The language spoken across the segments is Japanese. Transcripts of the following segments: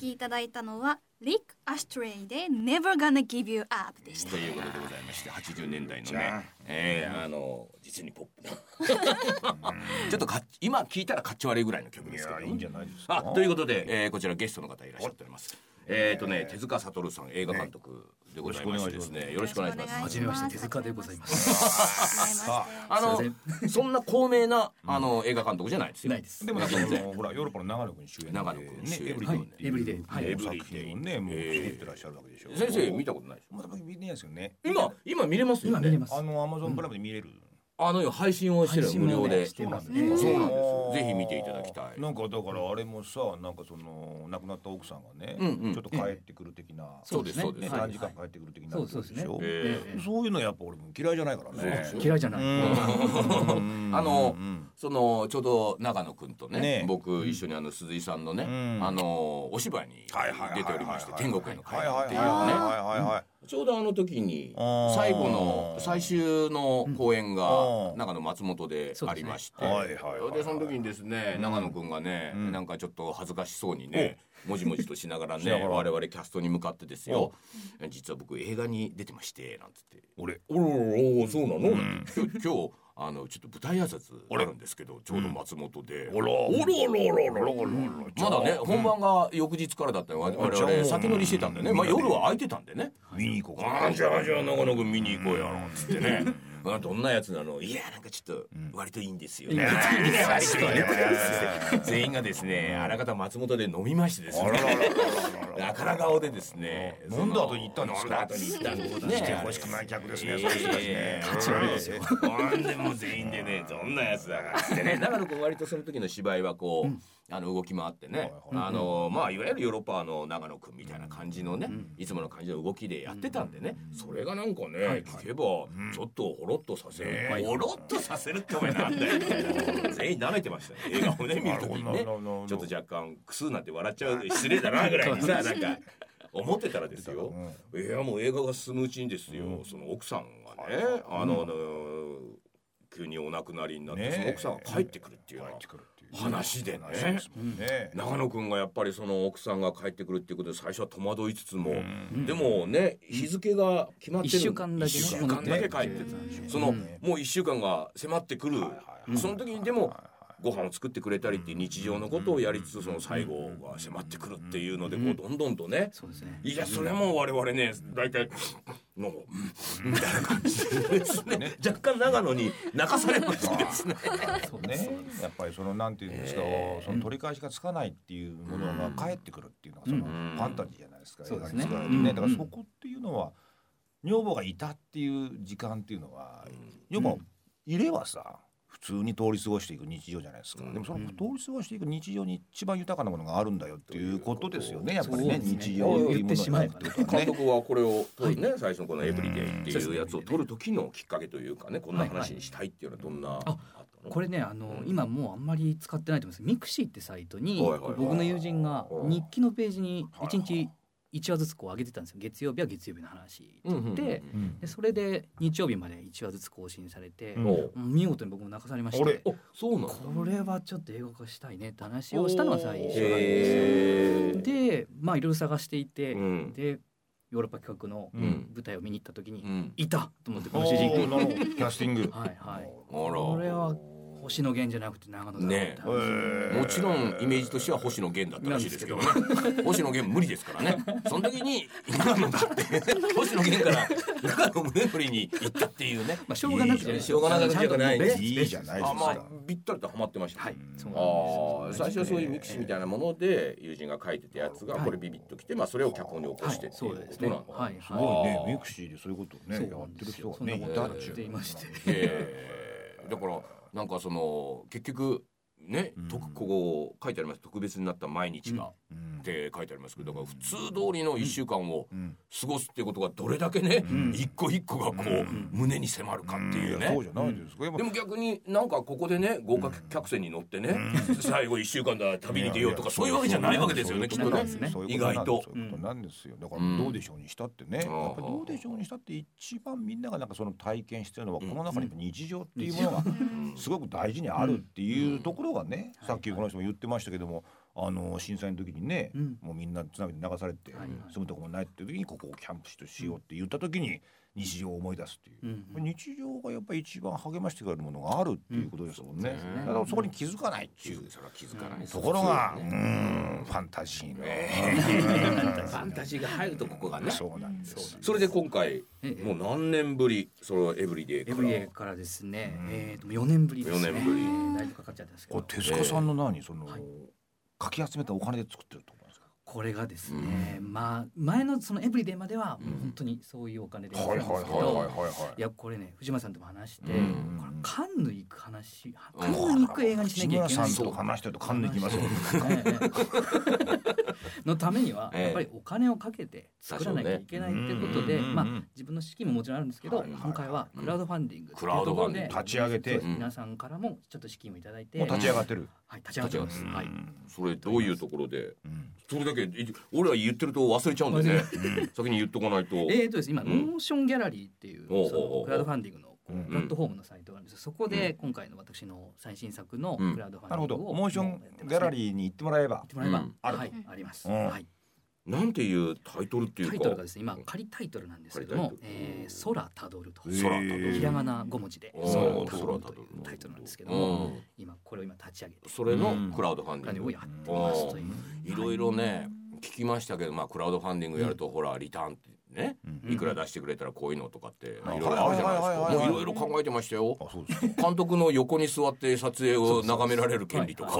きいただいたのはリック・アストレイで Never Gonna Give You Up でした。ということでございまして80年代のね、えー、あの実にポップな。ちょっとか今聞いたらかっちょ悪いぐらいの曲いですけど。やいいんじゃないですか。あということで、えー、こちらゲストの方いらっしゃっております。えっ、とね手塚悟さん映画監督でございましてです。ねよろしくお願いします。よろしくお願いします。はじめまして手塚でございます。はあのすいまそんな高名なあの映画監督じゃないですよ。ないです。でもなんかほらヨーロッパの長野君主演で長野君主演。ねエブリデイってい。うエブリデイはい。エブリデイをねもう作ってらっしゃるわけでしょ。先生見たことないでしょ。まだ見てないですよね。今今見れますよね。今見れます。あのアマゾンプライムで見れるあの配信をしてる無料で。してますそうなんですね。よ。ぜひ見ていただきたい。なんかだからあれもさなんかその亡くなった奥さんがね、うんうん。ちょっと帰ってくる的な、そうですそうです。ね短時間帰ってくる的なそうそうですね。えええ。そういうのやっぱ俺も嫌いじゃないからね。嫌いじゃない。うん。あのうん。そのちょうど長野くんとねね。僕一緒にあの鈴井さんのね、うん。あのお芝居に出ておりまして天国へのはい階段っていうねちょうどあの時に最後の最終の公演がうん長野松本でありまして。でその時にですね長野くんがねん。なんかちょっと恥ずかしそうにねもじもじとしながらね我々キャストに向かってですよ。実は僕映画に出てましてなんつって。俺おろおろそうなの、今日あのちょっと舞台挨拶あるんですけどちょうど松本で、おら。おろおろおろおろおら。まだね本番が翌日からだったの我々先乗りしてたんでね、まあ、夜は空いてたんでね。見に行こうあか。あじゃあじゃあ長野君見に行こうやなんつってね。あどんなやつなの？いやなんかちょっと割といいんですよ、全員がですねあらかた松本で飲みましてですね赤顔でですね飲んだ後に行ったんですか後に行ったんですね来てほしくない客ですねえそういう人たちねえ立ち悪いですよほんでもう全員でねどんなやつだからってね長野君割とその時の芝居はこう、あの動き回ってね、あのまあいわゆるヨーロッパの長野君みたいな感じのね、いつもの感じの動きでやってたんでね、それがなんかね、聞けばちょっとほろっとさせる、ほろっとさせるってお前なんだよ。全員舐めてましたね。映画をね見る時にね。ちょっと若干クスなんて笑っちゃう失礼だなぐらい に。さなんか思ってたらですよ、いやもう映画が進むうちにですよ、その奥さんがね、あの、あの急にお亡くなりになって、ねその奥さんが帰ってくるっていうよう話でね。長野くんがやっぱりその奥さんが帰ってくるっていうことで最初は戸惑いつつも、でもね日付が決まってる一週間だけね。一週間だけ帰ってその、もう一週間が迫ってくる、その時にでもご飯を作ってくれたりっていう日常のことをやりつつその最後が迫ってくるっていうのでこうどんどんとね、そうですね。いやそれも我々ね大体のみたいな感じでです長野に泣かされましてですね。そうね、やっぱりそのなんていうんですか、その取り返しがつかないっていうものが返ってくるっていうのがそのファンタジーじゃないですか、そうですね。ね。だからそこっていうのは女房がいたっていう時間っていうのは女房いればさ普通に通り過ごしていく日常じゃないですか、でもその通り過ごしていく日常に一番豊かなものがあるんだよっていうことですよねやっぱりねね。日常っていうものがってことはね。監督はこれを撮るね、最初のこの「エブリデイ」っていうやつを撮る時のきっかけというかね。こんな話にしたいっていうのはどんな、あったのこれねあの今もうあんまり使ってないと思います。 mixi ってサイトにはいはいはい。僕の友人がうん。日記のページに1日1話ずつこう上げてたんですよ。月曜日は月曜日の話って言って。うんでそれで日曜日まで1話ずつ更新されてうん。見事に僕も泣かされまして。おそうなのこれはちょっと映画化したいねって話をしたのが最初なんですよ。でまあいろいろ探していて、うん。でヨーロッパ企画のうん舞台を見に行った時に、うん。いたと思ってこのお主人公。ーなるほど。キャスティング。はいはい。あら。これは星野源じゃなくて長野だろうって話。えもちろんイメージとしては星野源だったらしいですけど。ね星野源無理ですからね。その時に永野だって星野源から永野宗典に行ったっていうね。まあしょうがなくじゃない。しょうがなくじゃない。ねい。いじゃないですあまあか。ぴったりとハマってました。はい。そうああなんですよ最初はそういう mixi みたいなもので友人が書いてたやつがはい。これビビッときて、まあそれを脚本に起こしてっていう。こそうですね。となんだ、はい。すごいね。 mixi でそういうことをねそうやってる人がねいたっていう。ていまして。えーだからなんかその結局ね、うん。特ここ書いてあります。特別になった毎日が、うんって書いてありますけどだから普通通りの1週間をうん。過ごすっていうことがどれだけね、ん。一個一個がこう、うん。胸に迫るかっていうね、そうじゃないですか。でも逆になんかここでね豪華客船に乗ってね、最後1週間だ旅に出ようとかそういうわけじゃないわけですよねきっとね。意外と。そういうことなんですよ。だからうん。どうでしょうにしたってね、うんやっぱりどうでしょうにしたって一番みんながなんかその体験してるのはこの中に日常っていうものがすごく大事にあるっていうところがね、さっきこの人も言ってましたけども、あの震災の時にね、うん。もうみんな津波で流されて、はい住むとこもないっていう時にここをキャンプ地としようって言った時に日常を思い出すっていう。うんこれ日常がやっぱり一番励ましてくれるものがあるっていうことですもんね。うんだからそこに気づかないっていう。それは気づかないところが、うん、ファンタジーの。ファンタジーが入るとここがね。そうなんです。それで今回ええもう何年ぶりそのエブリデイから？エブリエからですね、えー、と4年ぶりですね。4年ぶり。えーだいぶかかっちゃったんですけこれど手塚さんの何？その、はいかき集めたお金で作ってると。これがですね、まあ前のそのエブリデイまではもう本当にそういうお金でやってたんですけど、いやこれね藤間さんとも話して、うん。これカンヌ行く話カンヌに行く映画にしなきゃいけない志村さんと話してるとカンヌ行きますよ。ええ。のためにはええ。やっぱりお金をかけて作らなきゃいけないっていうことで、まあうん。うんうん自分の資金ももちろんあるんですけど、はいはい今回はクラウドファンディングクラウドファンディング。立ち上げて。皆さんからもちょっと資金をいただいて、もう立ち上がってる。はい立ち上がってます。はい。それどういうところで？うん。それだけい俺は言ってると忘れちゃうんでね。先に言っとかないと。えーとですね、今、うん。モーションギャラリーっていうクラウドファンディングのプラットフォームのサイトがあるんですそこで今回の私の最新作のうん。クラウドファなるほど。ンディングをモーションギャラリーに行ってもらえば。行ってもらえば、うん。あるはいあります、うん。はいなんていうタイトルっていうか。タイトルがですね今仮タイトルなんですけども仮タイトル「えー空たどる」と。ひらがな5文字で「おー。空たどる」というタイトルなんですけどもうん今これを今立ち上げてそれのクラウドファンディング。何をやってますという。いろいろね聞きましたけどまあクラウドファンディングやるとほらリターンってね、いくら出してくれたらこういうのとかっていろいろあるじゃないですか。いろいろ考えてましたよ。監督の横に座って撮影を眺められる権利とか。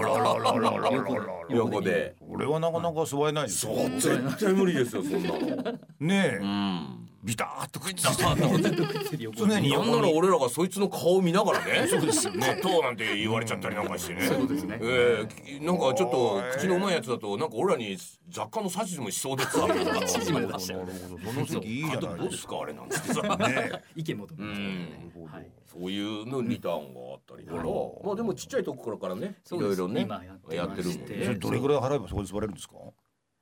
横で。俺はなかなか座れないですよ。絶対無理ですよそんなの。ねえ。ビターっとくっついて。常常になんなら俺らがそいつの顔を見ながらね。そうですよね。カットなんて言われちゃったりなんかしてね。そうですね。ええなんかちょっと口のうまいやつだとなんか俺らに雑貨の指図もしそうでさ指示まで出しちゃうなるほど。その席い。い。どうですすかあれなんつってさね。意見求めますからね。うん。はいそういうのリターンがあったりとか、うんまあでもちっちゃいところからねいそうです。ろいろね今やってるもんね。それどれぐらい払えばそこで座れるんですか？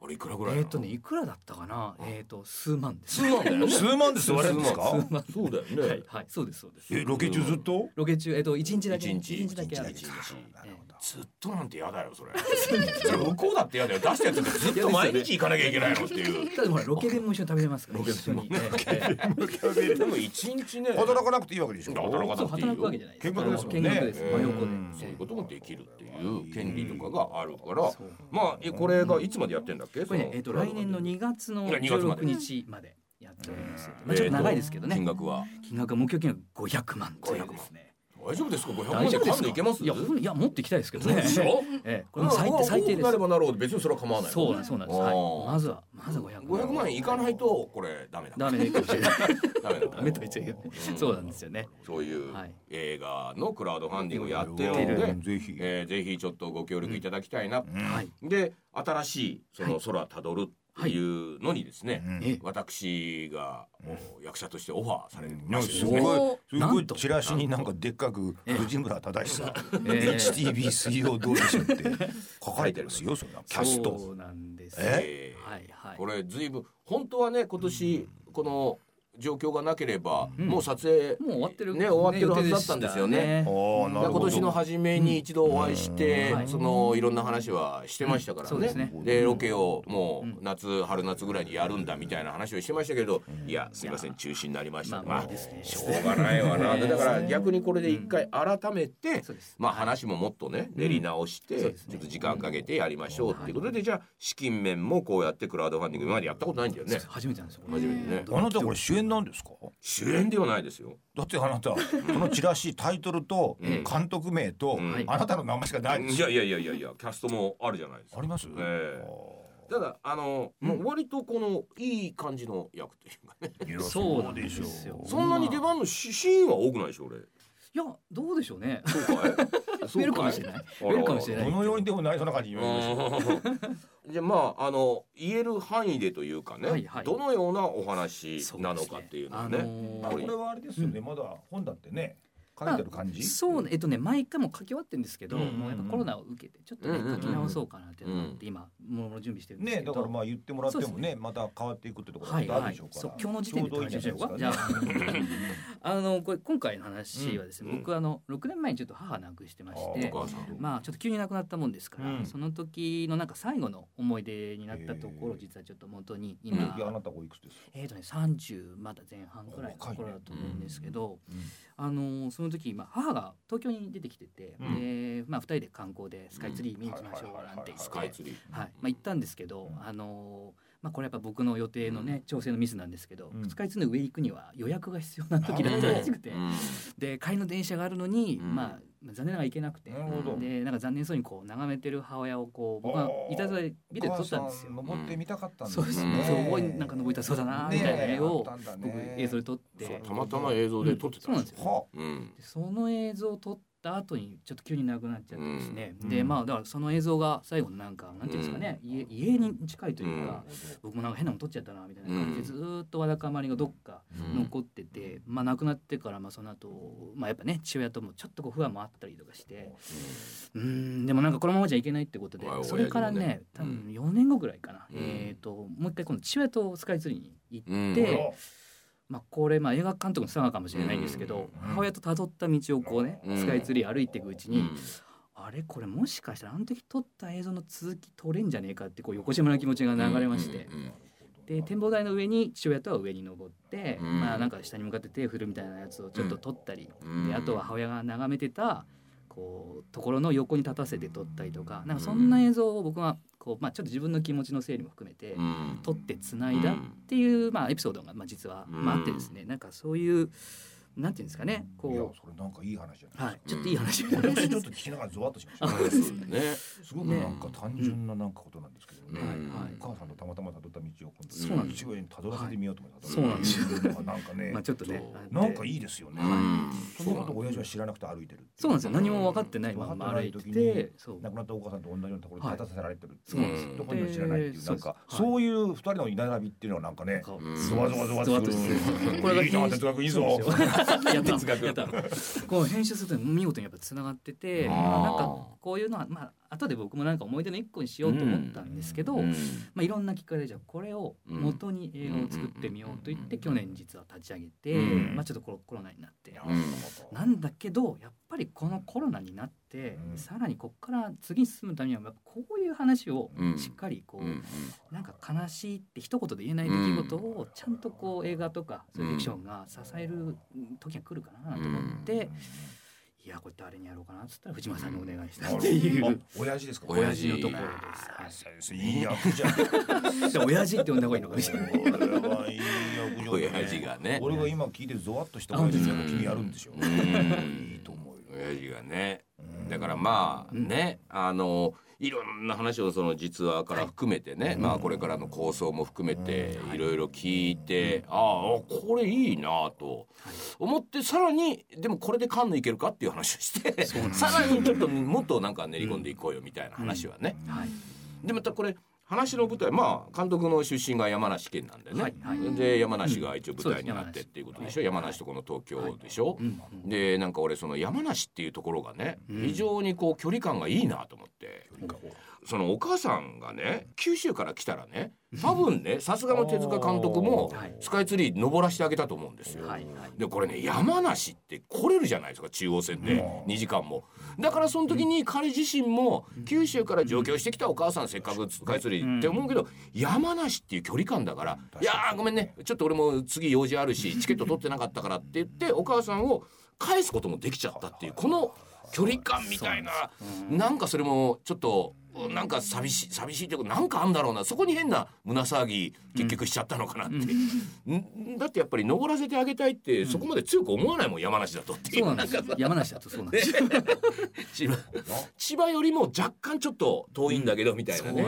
あれいくらぐらいえっ、とねいくらだったかな？えっ、と数万です。数万だよね。数万で座れるんですか？そうだよね、はい、はい、そうですそうです。え、ロケ中ずっと？ロケ中えっ、と一日だけ一日。だけあるんです一日だけええずっとなんて嫌だよそれ。それ向こうだって嫌だよ。出したやつってずっと毎日行かなきゃいけないのっていう。ただほらロケ弁も一緒に食べれますからロケ弁も。一緒にええでも一日ね。働かなくていいわけでしょ。働かそうなくていいよ。働くわけじゃないです見学ですもんね。そういうこともできるっていう権利とかがあるから。まあえこれがいつまでやってんだっけ？これねえっ、と来年の2月のいや2月まで。16日までやっております。まあちょっと長いですけどね。金額は？金額は目標金額500万というですね大丈夫ですか？500万ですか？でいけます？いやいやもっと行きたいですけどね。でしょ？ええ。これも最低最低なればなるほど別にそれは構わないそうなん。そうなん。ですはいまずはまずは500万500万いかないとこれダメだダメかもしれないダメだダメと言っちゃいけないそうなん。ですよねそういうはい映画のクラウドファンディングをやってるうん。ので、ぜひ。えーぜひちょっとご協力いただきたいな、はいで新しいその空たどるってい。うのにですね、うんええ。私がお役者としてオファーされいやましてすですい。すごないチラシになんかでっかく藤村忠久ええ。HTB 水曜どうでしょうって書かれてますよそんなキャスそトうなんですえ？えーはいはい。これずいぶん本当はね今年この状況がなければ、もう撮影もう終わってるね終わってるはずだったんですよね。ああなるほど。今年の初めに一度お会いして、うん。はい。そのいろんな話はしてましたからね,、ね。でロケをもう夏春夏ぐらいにやるんだみたいな話をしてましたけど、いやすいません中止になりました、まあしょうがないわな、ね。だから逆にこれで一回改めて、まあ話ももっとね練り直して、ちょっと時間かけてやりましょうっていうことで、じゃあ資金面もこうやってクラウドファンディング今までやったことないんだよね。初めてなんですよ。初めてね。あなたこれ主演なんですか？主演ではないですよ。だってあなた このチラシタイトルとうん。監督名とん。あなたの名前しかないです。よいやいやいやいやいやキャストもあるじゃないですか。あります？ええ。ただあの、もう割とこのいい感じの役というかね。そうでしょですよ。そんなに出番のシシーンは多くないでしょ俺。いやどうでしょうね。そうかい？増えるか。もしれない。増えるかもしれない。どのようにでもないそんな感じじゃあまああの言える範囲でというかね、はいはい。どのようなお話なのかっていうのはね。そうですね。あのーあこれはあれですよね。まだ本だってね書いてる感じ、そうね。えっとね毎回も書き終わってるんですけど、うんうんうん。もうやっぱコロナを受けてちょっとね、書き直そうかなっていうのがあって今もろもろ準備してるんですけど、ねだからまあ言ってもらってもねまた変わっていくってところはいがあるでしょうから、そう今日の時点でちょうどいいんじゃないですかじゃあ あのこれ今回の話はですね、うん僕あの6年前にちょっと母亡くしてましあてお母さんまあちょっと急に亡くなったもんですから、うん。その時のなんか最後の思い出になったところ実はちょっと元に今、時あなたおいくつですか、えーとね30まだ前半くらいの頃だと思うんですけど、あのその時、まあ、母が東京に出てきてて、うん。で、まあ、2人で観光でスカイツリー見に行きましょうなんて言って、スカイツリーはいまあ、行ったんですけど、うん。あのまあ、これやっぱ僕の予定のね調整のミスなんですけど、うん。スカイツリーの上行くには予約が必要な時だったらしくて、うん。で帰りの電車があるのに、うん。まあ残念ながら行けなくて、でなんか残念そうにこう眺めてる母親をこう僕がいたずらでビデオ撮ったんですよ。登ってみたかったんですそうです。ねすごいなんか登りたそうだなみたいな絵を僕ね。映像で撮って。たまたま映像で撮ってたんですよ。はうんでその映像を撮った後にちょっと急になくなっちゃってですね、うん。でまあだからその映像が最後のなんかなんていうんですかね、家家に近いというか、あ僕もなんか変なの撮っちゃったなみたいな感じでずーっとわだかまりがどっかうん。残ってて、まあ亡くなってからまあその後まあやっぱね父親ともちょっとこう不安もあったりとかしてうーん。でもなんかこのままじゃいけないってことではいそれからね多分4年後ぐらいかな、うん。えっ、ともう一回今度父親とスカイツリーに行って、まあ、これまあ映画監督の差がかもしれないんですけど、うん母親と辿った道をこうね、うん。スカイツリー歩いていくうちに、うん。あれこれもしかしたらあの時撮った映像の続き撮れんじゃねえかってこう横島な気持ちが流れまして、で展望台の上に父親とは上に登って、うん。まあなんか下に向かって手を振るみたいなやつをちょっと撮ったり、うん。であとは母親が眺めてたこうところの横に立たせて撮ったりとかなんかそんな映像を僕はこう、まあ、ちょっと自分の気持ちの整理も含めて、うん。撮ってつないだっていう、まあ、エピソードが、まあ、実は、まあ、あってですね。なんかそういうなんていうんですかねいやこそれなんかいい話じゃう、ないはい、ちょっといい話、私ちょっと聞きながらゾワッとしました。そうですね。すごくなんか単純ななんかことなんですけどね、うんはい。お母さんとたまたま辿った道を今度そうなんです。父親に辿らせてみようと思って、はい。そうなんです。よなんかね まあ、ちょっとねなんかいいですよね、うんそのこと親父は知らなくて歩いてるそうなんですよ。何も分かってないま分かま歩いてってない時に亡くなったお母さんと同じようなところに立たせられてるそうなんですよ。どこにも知らないっていうでなんかそういう二人の居並びっていうのはなんかねなんかうんゾワゾワゾワすするこれがいいな哲学いいぞやったやったこう編集すると見事にやっぱつながっててなんかこういうのはまあ後で僕もなんか思い出の一個にしようと思ったんですけど、うん。まあ、いろんなきっかけでじゃあこれを元に映画を作ってみようと言って去年実は立ち上げて、うん。まあ、ちょっとコロコロナになって。うんなんだけどやっぱりこのコロナになって、うん。さらにここから次に進むためにはやっぱこういう話をうん。しっかりこう、うんなんか悲しいって一言で言えない出来事をちゃんとこう映画とかそういうフィクションが支える時が来るかなと思って、いやこれ誰にやろうかなっつったら藤間さんにお願いしたっていう、あ親父ですか？親父のところあです。先生い。い役じゃんで親父って呼んだ方がいいのかもしれない。いい役じゃん親父がね。俺が今聞いてゾワッとした親父の役君やるん。でしょうんいいと思うよ親父がね。うんだからまあうん。ね、あのいろんな話をその実話から含めてね、まあこれからの構想も含めてうん。い。ろいろ聞いて、ああこれいいなと思ってさらにでもこれでカンヌいけるかっていう話をしてさらにちょっともっとなんか練り込んでいこうよみたいな話はね。はい。でまたこれ話の舞台まあ監督の出身が山梨県なんでね、はいはい。で山梨が一応舞台になってっていうことでしょ、山梨とこの東京でしょ、うんうんでなんか俺その山梨っていうところがね、うん。非常にこう距離感がいいなと思って。そのお母さんがね九州から来たらね多分ねさすがの手塚監督もはい。スカイツリー登らしてあげたと思うんですよ。はいはい。でこれね山梨って来れるじゃないですか中央線でうん。2時間も。だからその時に彼自身も九州から上京してきたお母さんせっかくスカイツリーって思うけど山梨っていう距離感だから「いやーごめんね。ちょっと俺も次用事あるし チケット取ってなかったから」って言ってお母さんを返すこともできちゃったっていうこの距離感みたいな。なんかそれもちょっとなんか寂しい寂しいっていうかなんかあんだろうな。そこに変な胸騒ぎ結局しちゃったのかなって、ん。だってやっぱり登らせてあげたいってそこまで強く思わないもん山梨だとっていそううなんで山梨だとそうなんですよ。千葉千葉よりも若干ちょっと遠いんだけどみたいなね。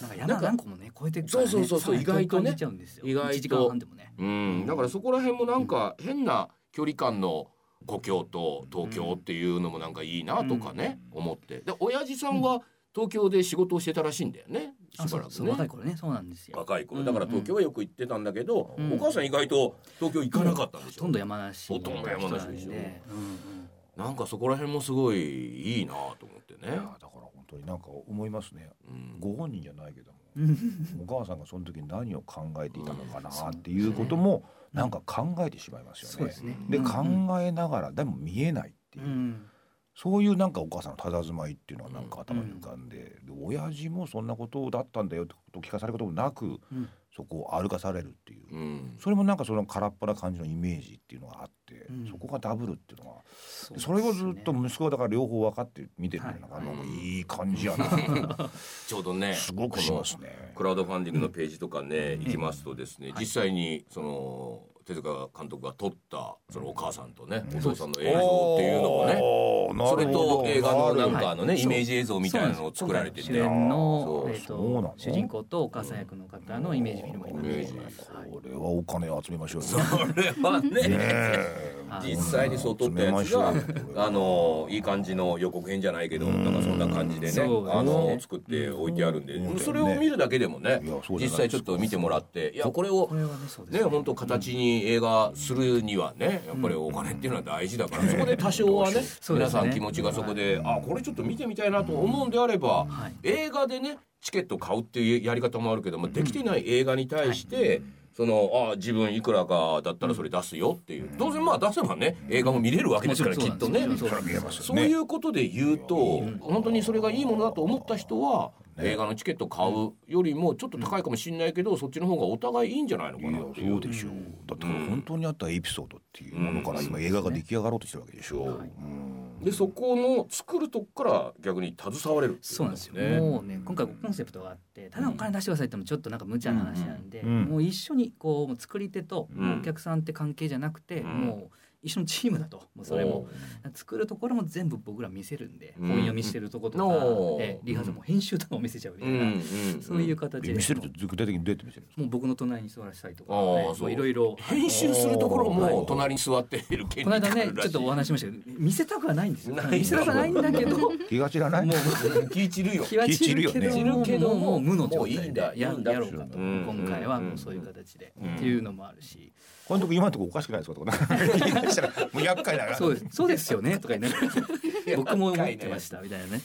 なんか山何個もね超えてねそうそうそうそう意外とね。意外と。1時間半でもね。うん、だからそこら辺もなんか変な距離感の故郷と東京っていうのもなんかいいなとかね、思って。で親父さんは東京で仕事をしてたらしいんだよねしあばらくね。若い頃ね。そうなんですよ。若い頃。うん。だから東京はよく行ってたんだけど、うん。お母さん意外と東京行かなかったんでしょ、ほとんど山梨ほとんど山梨でしょう。んうん。なんかそこら辺もすごいいいなと思ってね。だから本当になんか思いますね。うん。ご本人じゃないけどもうん お母さんがその時に何を考えていたのかなっていうこともなんか考えてしまいますよね。そうですね。考えながらでも見えないっていう。う、んそういうなんかお母さんの佇まいっていうのはなんか頭に浮かんで,、で親父もそんなことだったんだよってことを聞かされることもなくうん。そこを歩かされるっていう、うん。それもなんかその空っぽな感じのイメージっていうのがあって、うん。そこがダブルっていうのはそうそれをずっと息子はだから両方分かって見てるのがはいいい感じやな、ちょうどねすごくしますね。クラウドファンディングのページとかね、行きますとですね、はい実際にその手塚監督が撮ったそのお母さんとね、うん。お父さんの映像っていうのをね、それと映画のなんかあのね、はい。イメージ映像みたいなのを作られてて、主演のそう。えっそうなのと主人公とお母さん役の方のイメージフィルムが今出てます。はいこれはお金集めましょうよ。それはね 実際にそう撮ったやつがあのいい感じの予告編じゃないけどなんかそんな感じでねあの作って置いてあるんで。うん。それを見るだけでもね実際ちょっと見てもらっていやこれをね本当形に映画するにはねやっぱりお金っていうのは大事だからそこで多少はね。ね。皆さん気持ちがそこであこれちょっと見てみたいなと思うんであればはい。映画でねチケット買うっていうやり方もあるけどもできてない映画に対してそのあ自分いくらかだったらそれ出すよっていう。当然まあ出せばね映画も見れるわけですからきっとね。そう。いうことで言うと本当にそれがいいものだと思った人は映画のチケット買うよりもちょっと高いかもしれないけどそっちの方がお互いいいんじゃないのかな。っていう。そうでしょう。だって本当にあったエピソードっていうものから今映画が出来上がろうとしてるわけでしょう。でそこの作るとこから逆に携われるっていそうなんですよ、ねもうね今回コンセプトがあってただお金出してくださいってもちょっとなんか無茶な話なんで、うんうん。もう一緒にこう作り手とうん。お客さんって関係じゃなくて、うん。もう一緒のチームだと。もうそれも。作るところも全部僕ら見せるんで、うん。本読みしてるとことか、えリハーサルも編集とかも見せちゃうみたいな、そういう形で。見せると具体的にどうやって見せる。もう僕の隣に座らせたりとか、ね。いろいろ編集するところも隣に座っている権利この間ねちょっとお話ししましたけど見せたくはないんですよ。見せたくはないんだけど。も気が散らない。う気散るよ気は散るけど気散るけどもうもう無の状もういいんだ。態でやいいんだ。やろうかと。うん。今回はもうそういう形で。っていうのもあるし。このとこ今のとこおかしくないですか？とか。したらもう厄介だな。そうです。そうですよね。とか言いながら。僕も思ってましたみたいなね。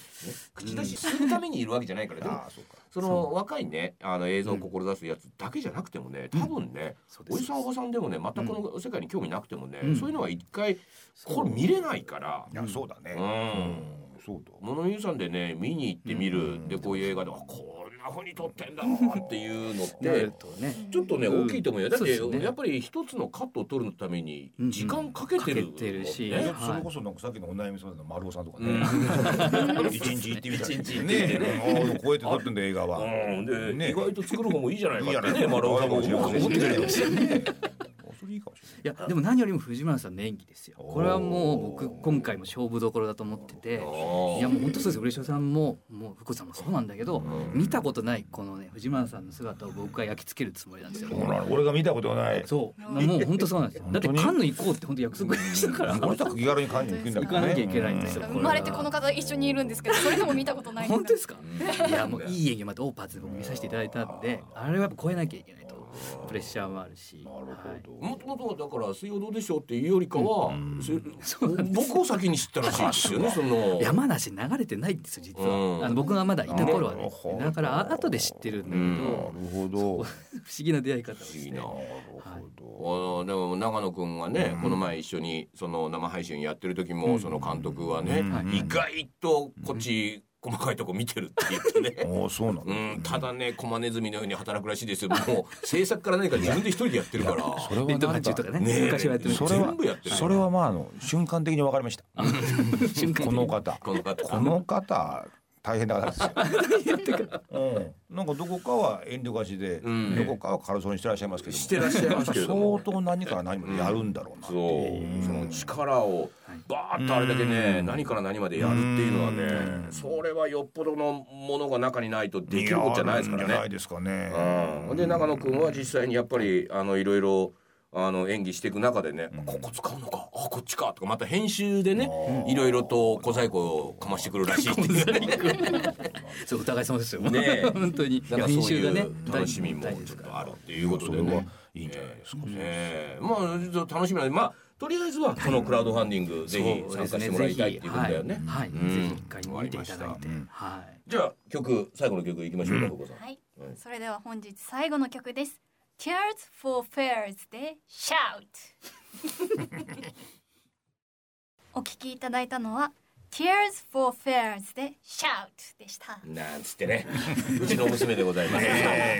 口出しするためにいるわけじゃないからでも。ああそうか。その若いねあの映像を志すやつだけじゃなくてもね多分ねおじさんおばさんでもね全くこの世界に興味なくてもねうん。そういうのは一回これ見れないから。いやそうだね。うん。うん。そうだ。物見さんでね見に行ってみる。うん。でこういう映画であこんな風に撮ってんだっていうのってとね。ちょっとねうん。大きいと思うよ。だってやっぱり一つのカットを撮るためにうん。時間かけてるかけてるしそれこそなんかさっきのお悩み相談の丸尾さんとかうね。ん。一日行ってみたいね。ね。こうやって撮ってんだ映画は。うん。でね。意外と作る方もいいじゃないかってね丸尾さんも思うかもしれなそれいいかもしい。やでも何よりも藤村さんの演技ですよ。これはもう僕今回も勝負どころだと思ってて。いやもう本当そうです嬉野さんももう福さんもそうなんだけど見たことないこのね藤村さんの姿を僕は焼き付けるつもりなんですよ。俺が見たことない。そう。もう本当そうなんですよ。だってカンヌ行こうって本当約束したから。俺たち気軽に感じに行くんだね。行かなきゃいけないんですよ生まれてこの方一緒にいるんですけどそれでも見たことないん本当ですか？いやもういい演技またオーパーツで僕見させていただいたんであれはやっぱ超えなきゃいけない。とプレッシャーもあるし。なるほど。もともとはだから水曜どうでしょうっていうよりかは、そ僕を先に知ったらしいですよね その。山梨流れてないんですよ実うん。はあの僕がまだいた頃はね。だからあ後で知ってるんだけうんどなるほど。不思議な出会い方を不して。思議な。なるあのでも長野くんがね、この前一緒にその生配信やってる時も、その監督はね、うん。意外とこっち細かいとこ見てるって言ってね。ほど。おおそうなの？うん、ただね、コマネズミのように働くらしいですよ。もう制作から何か自分で一人でやってるから。それはなんかね昔はやってるそれは全部やってるそれはまああの瞬間的に分かりました。この方。この方。この方大変な方ですよ。うん、なんかどこかは遠慮がちで、ん。どこかは軽そうにしてらっしゃいますけども。してらっしゃいますけれども。相当何から何までやるんだろうなってそう。いう、その力をバーッとあれだけね、うん。何から何までやるっていうのはね、うん。それはよっぽどのものが中にないとできることじゃないですからね。やるんじゃない。ですかね。うん、で長野君は実際にやっぱりあのいろいろあの演技していく中でね、ここ使うのかあこっちかとかまた編集でねいろいろと小細工をかましてくるらしい。んですよね。そうお互い様ですよ。ねえ。本当に。いやだからそう編集がねいう楽しみも大ちょっとあるっていうことでね。いいんじゃないですか。ええ。まあちょっと楽しみなんでまあとりあえずはこのクラウドファンディングぜひ参加してもらいたいっていうことだよね。はい、うん。ぜひ一回見ていただいて、はい。じゃあ曲最後の曲いきましょうか、ふうこさん。はい。うん。それでは本日最後の曲です Tears for Fears で Shout お聴きいただいたのは Tears for Fears で Shout でした。なんつってね、うちの娘でございます。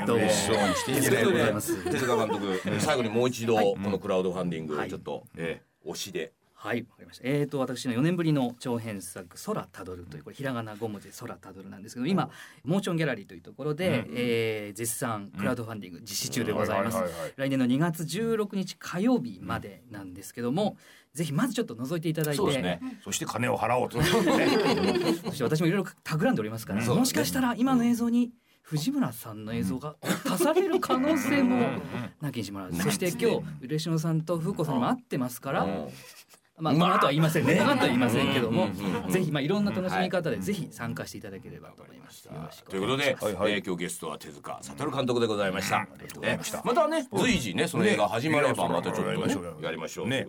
どうも嬉しそうにしていいんじゃないありがとうございねます。手塚監督、最後にもう一度はい。このクラウドファンディングはい。ちょっと、ええ推しで。はい、わかりました。えっ、と私の4年ぶりの長編作空たどるというこれひらがな5文字で空たどるなんですけど、今モーションギャラリーというところで、えー絶賛クラウドファンディング実施中でございます。来年の2月16日火曜日までなんですけども、ぜひまずちょっと覗いていただいて、そうですね。そして金を払おうと。そして私もいろいろ企んでおりますから、そうもしかしたら今の映像に藤村さんの映像が足される可能性もなきにしもあらず、そして今日嬉野さんと風子さんにも会ってますから、うんまあ、この後は言いませんね。この後は言いませんけどもうん、ぜひまあいろんな楽しみ方でぜひ参加していただければと思います。よろしくということで、えー今日ゲストは手塚悟監督でございました。りがとうございましたねまたね、随時ね、その映画始まればねまたちょっとねやりましょうよやりましょう。ね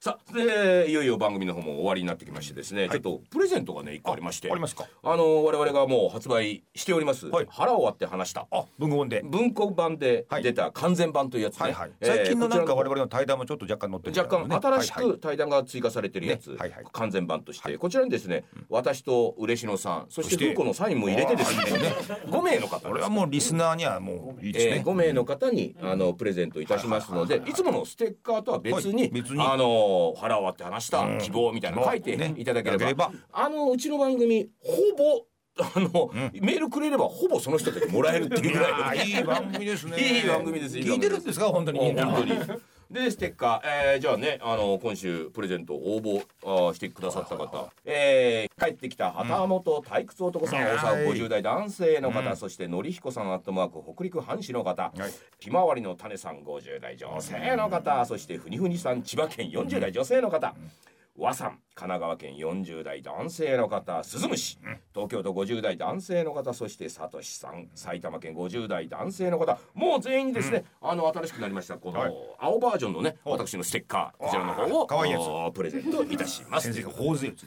さあ、でいよいよ番組の方も終わりになってきましてですね、ちょっとプレゼントがね一個ありまして、ありますか？あの我々がもう発売しております、はい。腹を割って話したあ、文庫本で。文庫版で出た完全版というやつね、はいはい。えー最近のなんか我々の対談もちょっと若干載ってる若干新しはい。はいく対談が追加されてるやつ、ねはいはい。完全版として、こちらにですね、私と嬉野さんそしてそして？風子のサインも入れてですね5名の方。これはもうリスナーにはもういいですえー、ね。5名の方にあのプレゼントいたしますのでいつものステッカーとは別に,、はい。別に。あの腹を割って話したうん。希望みたいなの書いてねいただければ,、あのうちの番組ほぼあの、メールくれればほぼその人たちもらえるっていうぐらいいい番組ですね。いい番組です。聞いてるんですか本当に。本当に。でステッカー、えー、じゃあねあの今週プレゼント応募あーしてくださった方、えー、帰ってきた旗本退屈男さん、大はい。沢50代男性の方、そしてのりひこさんアットマーク北陸藩士の方、はい。ひまわりの種さん50代女性の方、そしてふにふにさん千葉県40代女性の方、和さん神奈川県40代男性の方鈴虫。東京都50代男性の方そしてさとしさん。埼玉県50代男性の方。もう全員にですね、あの新しくなりましたこのはい。青バージョンのね私のステッカーこちらの方をかわいいやつ。おプレゼントいたします。先生が頬杖。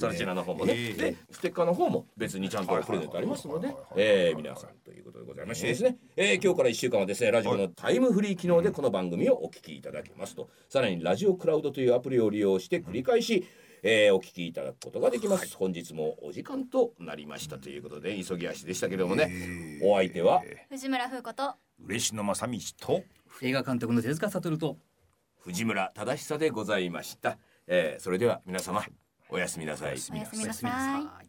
そちらの方もね、ええ。でステッカーの方も別にちゃんとプレゼントありますのでえー皆さんということでございましてですね、えー今日から1週間はですねラジコのタイムフリー機能でこの番組をお聞きいただけますと。さらにラジオクラウドというアプリを利用して繰り返し、えーお聞きいただくことができます、本日もお時間となりました。ということで急ぎ足でしたけれどもね、お相手は？藤村風子と嬉野正道と映画監督の手塚悟と藤村忠久でございました、えーそれでは皆様おやすみなさい。おやすみなさい。